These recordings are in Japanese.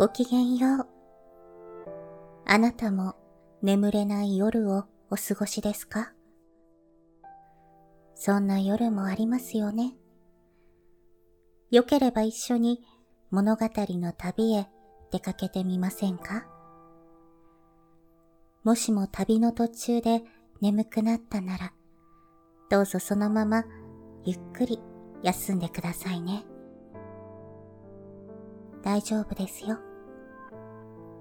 ごきげんよう。あなたも眠れない夜をお過ごしですか？そんな夜もありますよね。よければ一緒に物語の旅へ出かけてみませんか？もしも旅の途中で眠くなったなら、どうぞそのままゆっくり休んでくださいね。大丈夫ですよ。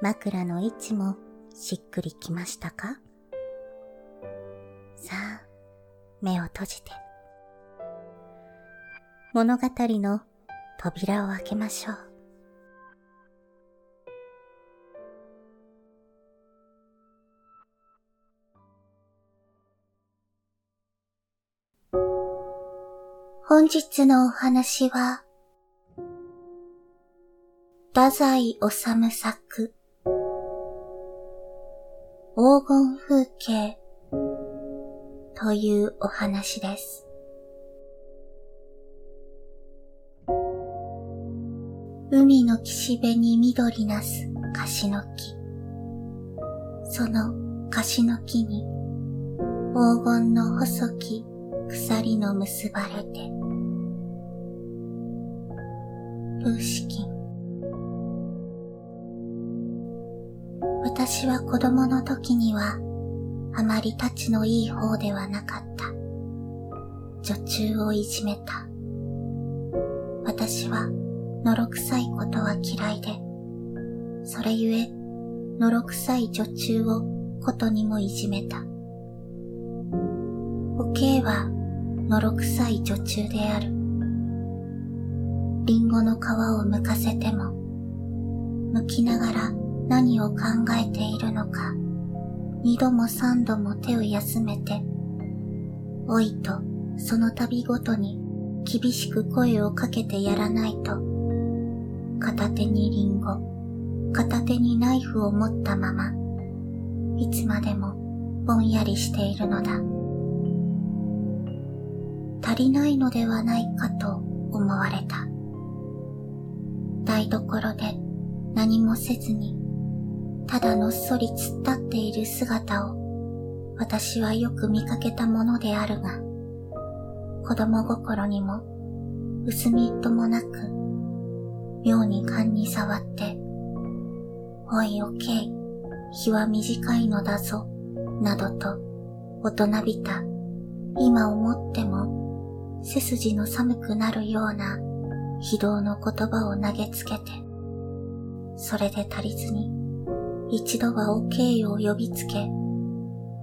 枕の位置もしっくりきましたか？さあ、目を閉じて。物語の扉を開けましょう。本日のお話は、太宰治作、黄金風景というお話です。海の岸辺に緑なす樫の木。その樫の木に黄金の細き鎖の結ばれて、プー私は子供の時にはあまり立ちのいい方ではなかった。女中をいじめた。私はのろくさいことは嫌いで、それゆえ、のろくさい女中をことにもいじめた。おけいは、のろくさい女中である。リンゴの皮を剥かせても、剥きながら何を考えているのか、二度も三度も手を休めて、おいとその度ごとに厳しく声をかけてやらないと、片手にリンゴ、片手にナイフを持ったまま、いつまでもぼんやりしているのだ。足りないのではないかと思われた。台所で何もせずに、ただのっそり突っ立っている姿を私はよく見かけたものであるが、子供心にも薄みっともなく妙に勘に触って、おいおけい、日は短いのだぞ、などと大人びた、今思っても背筋の寒くなるような非道の言葉を投げつけて、それで足りずに、一度はおけいを呼びつけ、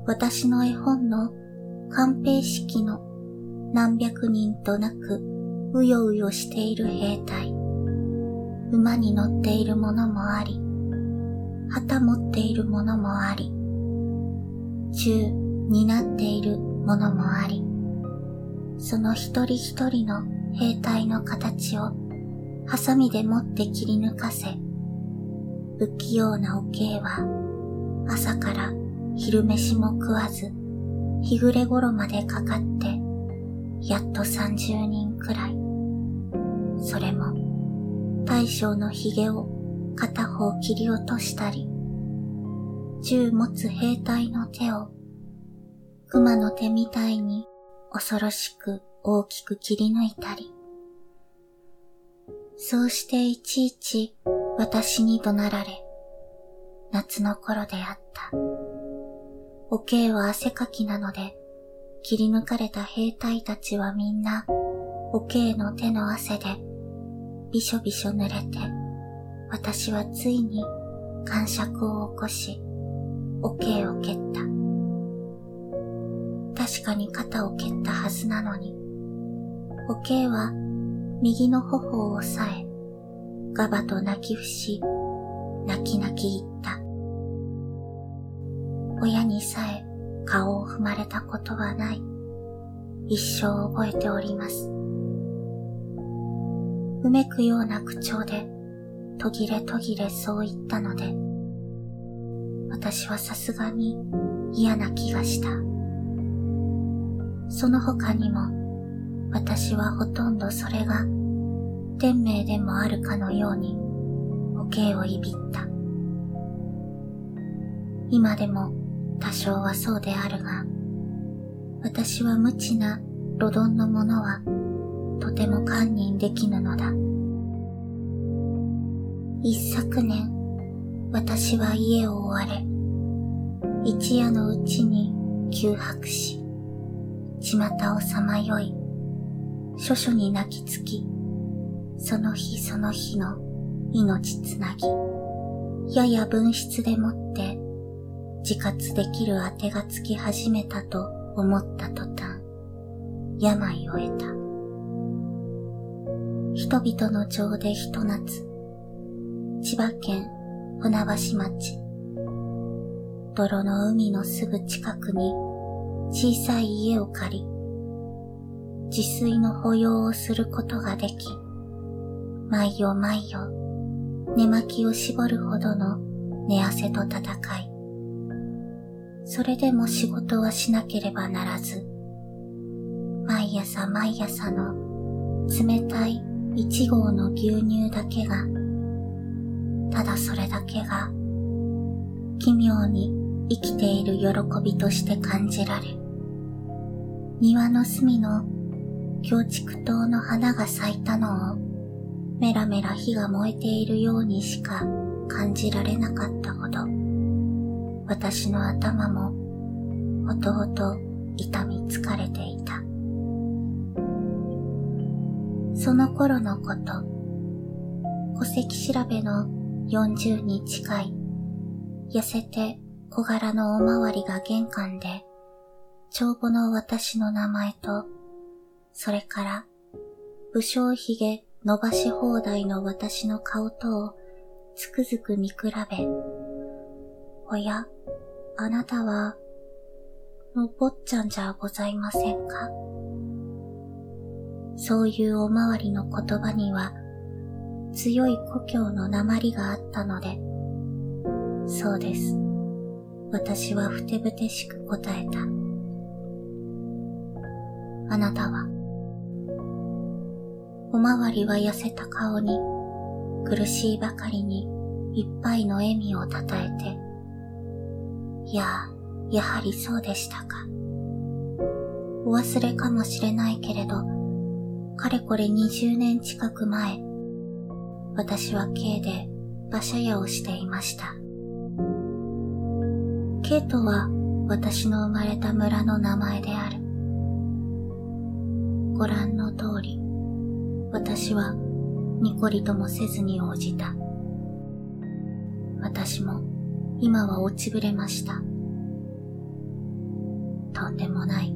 私の絵本の寛平式の何百人となくうようよしている兵隊、馬に乗っているものもあり、旗持っているものもあり、銃になっているものもあり、その一人一人の兵隊の形をハサミで持って切り抜かせ、不器用なおけいは朝から昼飯も食わず、日暮れ頃までかかって、やっと三十人くらい。それも大将の髭を片方切り落としたり、銃持つ兵隊の手を熊の手みたいに恐ろしく大きく切り抜いたり、そうしていちいち私に怒鳴られ、夏の頃であった。おけいは汗かきなので、切り抜かれた兵隊たちはみんな、おけいの手の汗でびしょびしょ濡れて、私はついに感触を起こし、おけいを蹴った。確かに肩を蹴ったはずなのに、おけいは右の頬を押さえ、ガバと泣き伏し、泣き泣き言った。親にさえ顔を踏まれたことはない。一生覚えております。うめくような口調で途切れ途切れそう言ったので、私はさすがに嫌な気がした。その他にも私はほとんどそれが天命でもあるかのようにおけをいびった。今でも多少はそうであるが、私は無知な路丼のものはとても堪忍できぬのだ。一昨年、私は家を追われ、一夜のうちに窮迫し、巷をさまよい、諸々に泣きつき、その日その日の命つなぎ、やや分質でもって自活できるあてがつき始めたと思った途端、病を得た。人々の情でひと夏、千葉県船橋町、泥の海のすぐ近くに小さい家を借り、自炊の保養をすることができ、毎夜毎夜、寝巻きを絞るほどの寝汗と戦い、それでも仕事はしなければならず、毎朝毎朝の冷たい一合の牛乳だけが、ただそれだけが、奇妙に生きている喜びとして感じられ、庭の隅の京畜島の花が咲いたのを、メラメラ火が燃えているようにしか感じられなかったほど、私の頭もほとほと痛み疲れていた。その頃のこと、戸籍調べの40に近い、痩せて小柄のおまわりが玄関で、帳簿の私の名前と、それから武将髭伸ばし放題の私の顔とをつくづく見比べ、おや、あなたは、のぼっちゃんじゃございませんか？そういうおまわりの言葉には、強い故郷の鉛があったので、そうです。私はふてぶてしく答えた。あなたは、おまわりは痩せた顔に、苦しいばかりにいっぱいの笑みをたたえて、いや、やはりそうでしたか。お忘れかもしれないけれど、かれこれ20年近く前、私は K で馬車屋をしていました。K とは私の生まれた村の名前である。ご覧の通り、私はニコリともせずに応じた。私も今は落ちぶれました。とんでもない。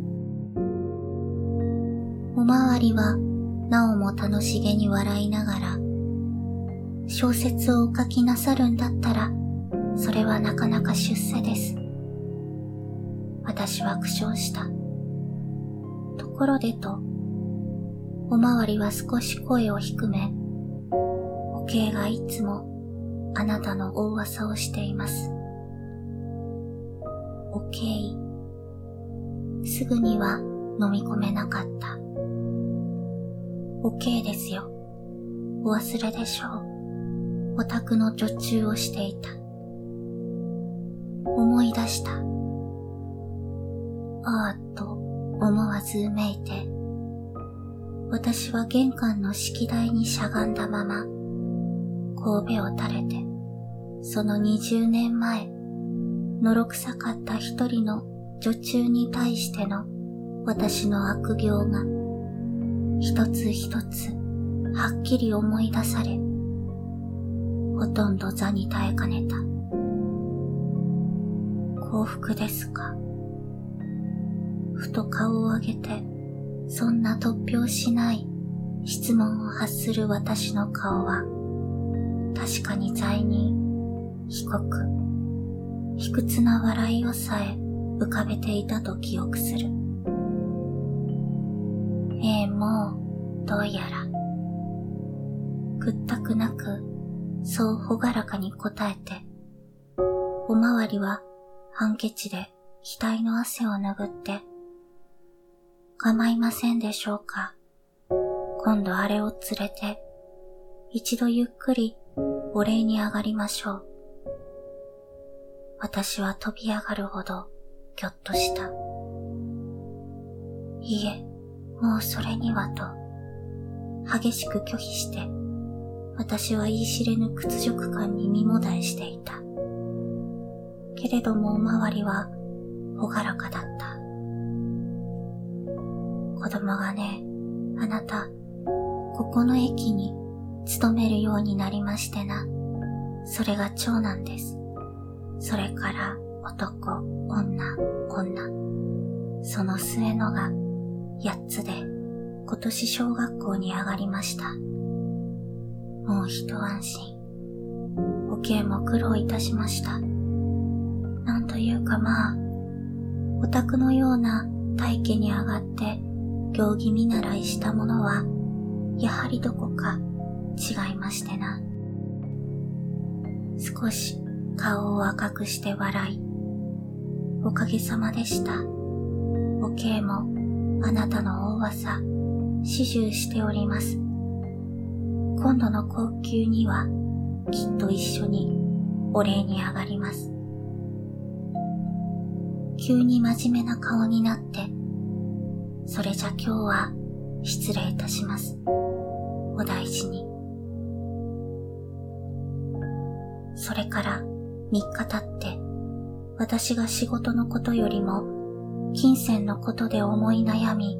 おまわりはなおも楽しげに笑いながら、小説をお書きなさるんだったら、それはなかなか出世です。私は苦笑した。ところでと、おまわりは少し声を低め、おけいがいつもあなたの大噂をしています。おけい、すぐには飲み込めなかった。おけいですよ。お忘れでしょう。お宅の女中をしていた。思い出した。ああと思わずうめいて、私は玄関の式台にしゃがんだまま、神戸を垂れて、その二十年前、のろくさかった一人の女中に対しての私の悪行が、一つ一つはっきり思い出され、ほとんど座に耐えかねた。幸福ですか？ふと顔を上げて、そんな突拍しない質問を発する私の顔は、確かに罪人、被告、卑屈な笑いをさえ浮かべていたと記憶する。ええ、もう、どうやら。屈託なく、そうほがらかに答えて、おまわりはハンケチで額の汗を拭って、構いませんでしょうか。今度あれを連れて、一度ゆっくりお礼に上がりましょう。私は飛び上がるほどぎょっとした。いいえ、もうそれにはと、激しく拒否して、私は言い知れぬ屈辱感に身もだえしていた。けれどもおまわりは、ほがらかだった。子供がね、あなた、ここの駅に勤めるようになりましてな。それが長男です。それから男、女、女。その末のが八つで今年小学校に上がりました。もう一安心。おけいも苦労いたしました。なんというかまあ、お宅のような大家に上がって行儀見習いした。ものは、やはりどこか違いましてな。少し顔を赤くして笑い、おかげさまでした。おけいもあなた。の大噂、始終しております。今度の高級にはきっと一緒にお礼に上がります。急に真面目な顔になって、それじゃ今日は失礼いたします。お大事に。それから三日経って、私が仕事のことよりも、金銭のことで思い悩み、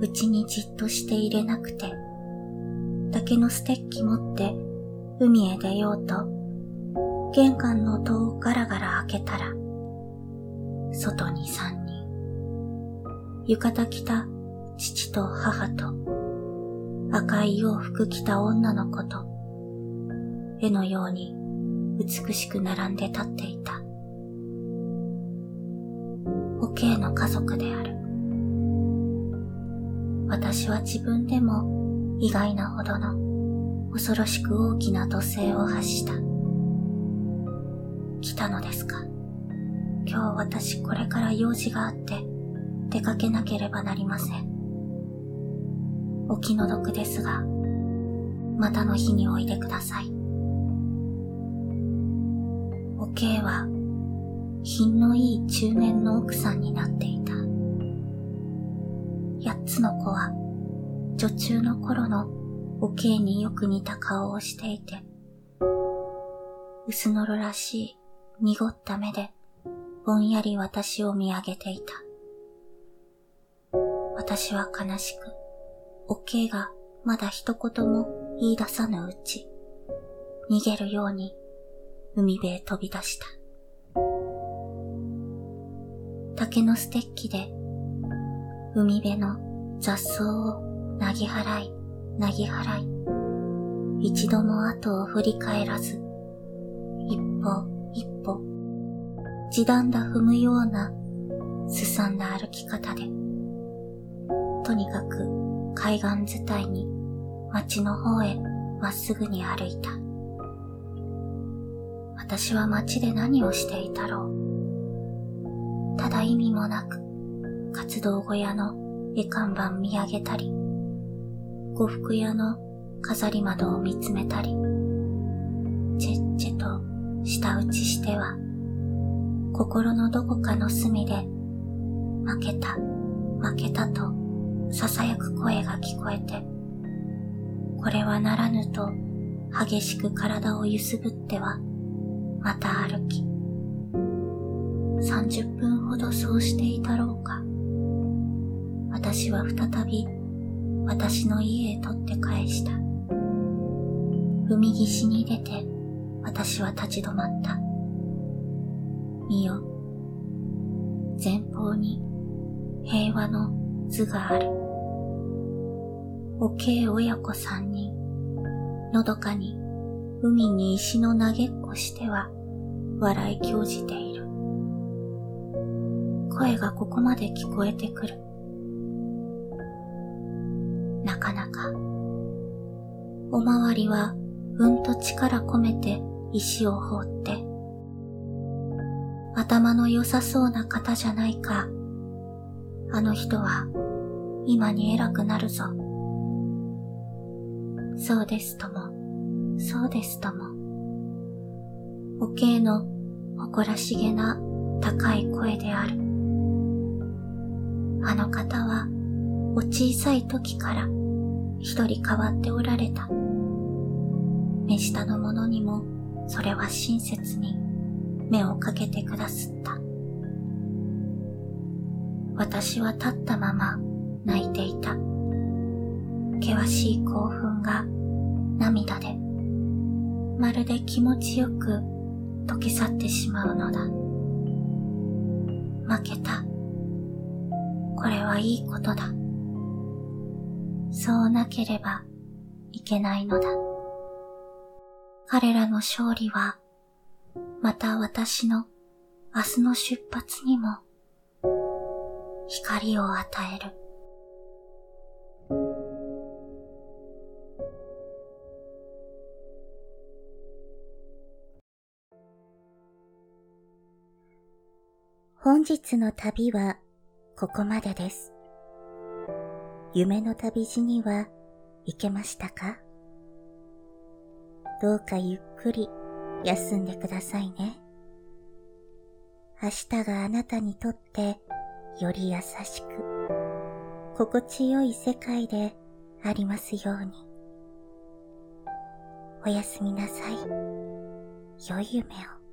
うちにじっとしていれなくて、竹のステッキ持って海へ出ようと、玄関の戸をガラガラ開けたら、外に三人、浴衣着た父と母と、赤い洋服着た女の子と、絵のように美しく並んで立っていた。おけいの家族である。私は自分でも意外なほどの恐ろしく大きな土星を発した。来たのですか？今日私これから用事があって出かけなければなりません。お気の毒ですが、またの日においでください。おけいは品のいい中年の奥さんになっていた。八つの子は女中の頃のおけいによく似た顔をしていて、薄のろらしい濁った目でぼんやり私を見上げていた。私は悲しく、おけいがまだ一言も言い出さぬうち、逃げるように海辺へ飛び出した。竹のステッキで海辺の雑草をなぎ払い、なぎ払い、一度も後を振り返らず、一歩一歩、地団だ踏むようなすさんだ歩き方で、とにかく海岸伝いに町の方へまっすぐに歩いた。私は街で何をしていたろう。ただ意味もなく、活動小屋の絵看板見上げたり、呉服屋の飾り窓を見つめたり、チェッチェと舌打ちしては、心のどこかの隅で、負けた、負けたと囁く声が聞こえて、これはならぬと激しく体を揺すぶっては、また歩き、30分ほどそうしていたろうか。私は再び私の家へ取って返した。海岸に出て私は立ち止まった。見よ、前方に平和の図がある。おけい親子三人、のどかに海に石の投げっこしては笑い興じている。声がここまで聞こえてくる。なかなか。おまわりはうんと力込めて石を放って、頭の良さそうな方じゃないか。あの人は今に偉くなるぞ。そうですとも、そうですとも。おけいの誇らしげな高い声である。あの方はお小さい時から一人変わっておられた。目下の者にもそれは親切に目をかけてくだすった。私は立ったまま泣いていた。険しい興奮が涙でまるで気持ちよく溶け去ってしまうのだ。負けた。これはいいことだ。そうなければいけないのだ。彼らの勝利は、また私の明日の出発にも光を与える。本日の旅はここまでです。夢の旅路には行けましたか？どうかゆっくり休んでくださいね。明日があなたにとってより優しく、心地よい世界でありますように。おやすみなさい。良い夢を。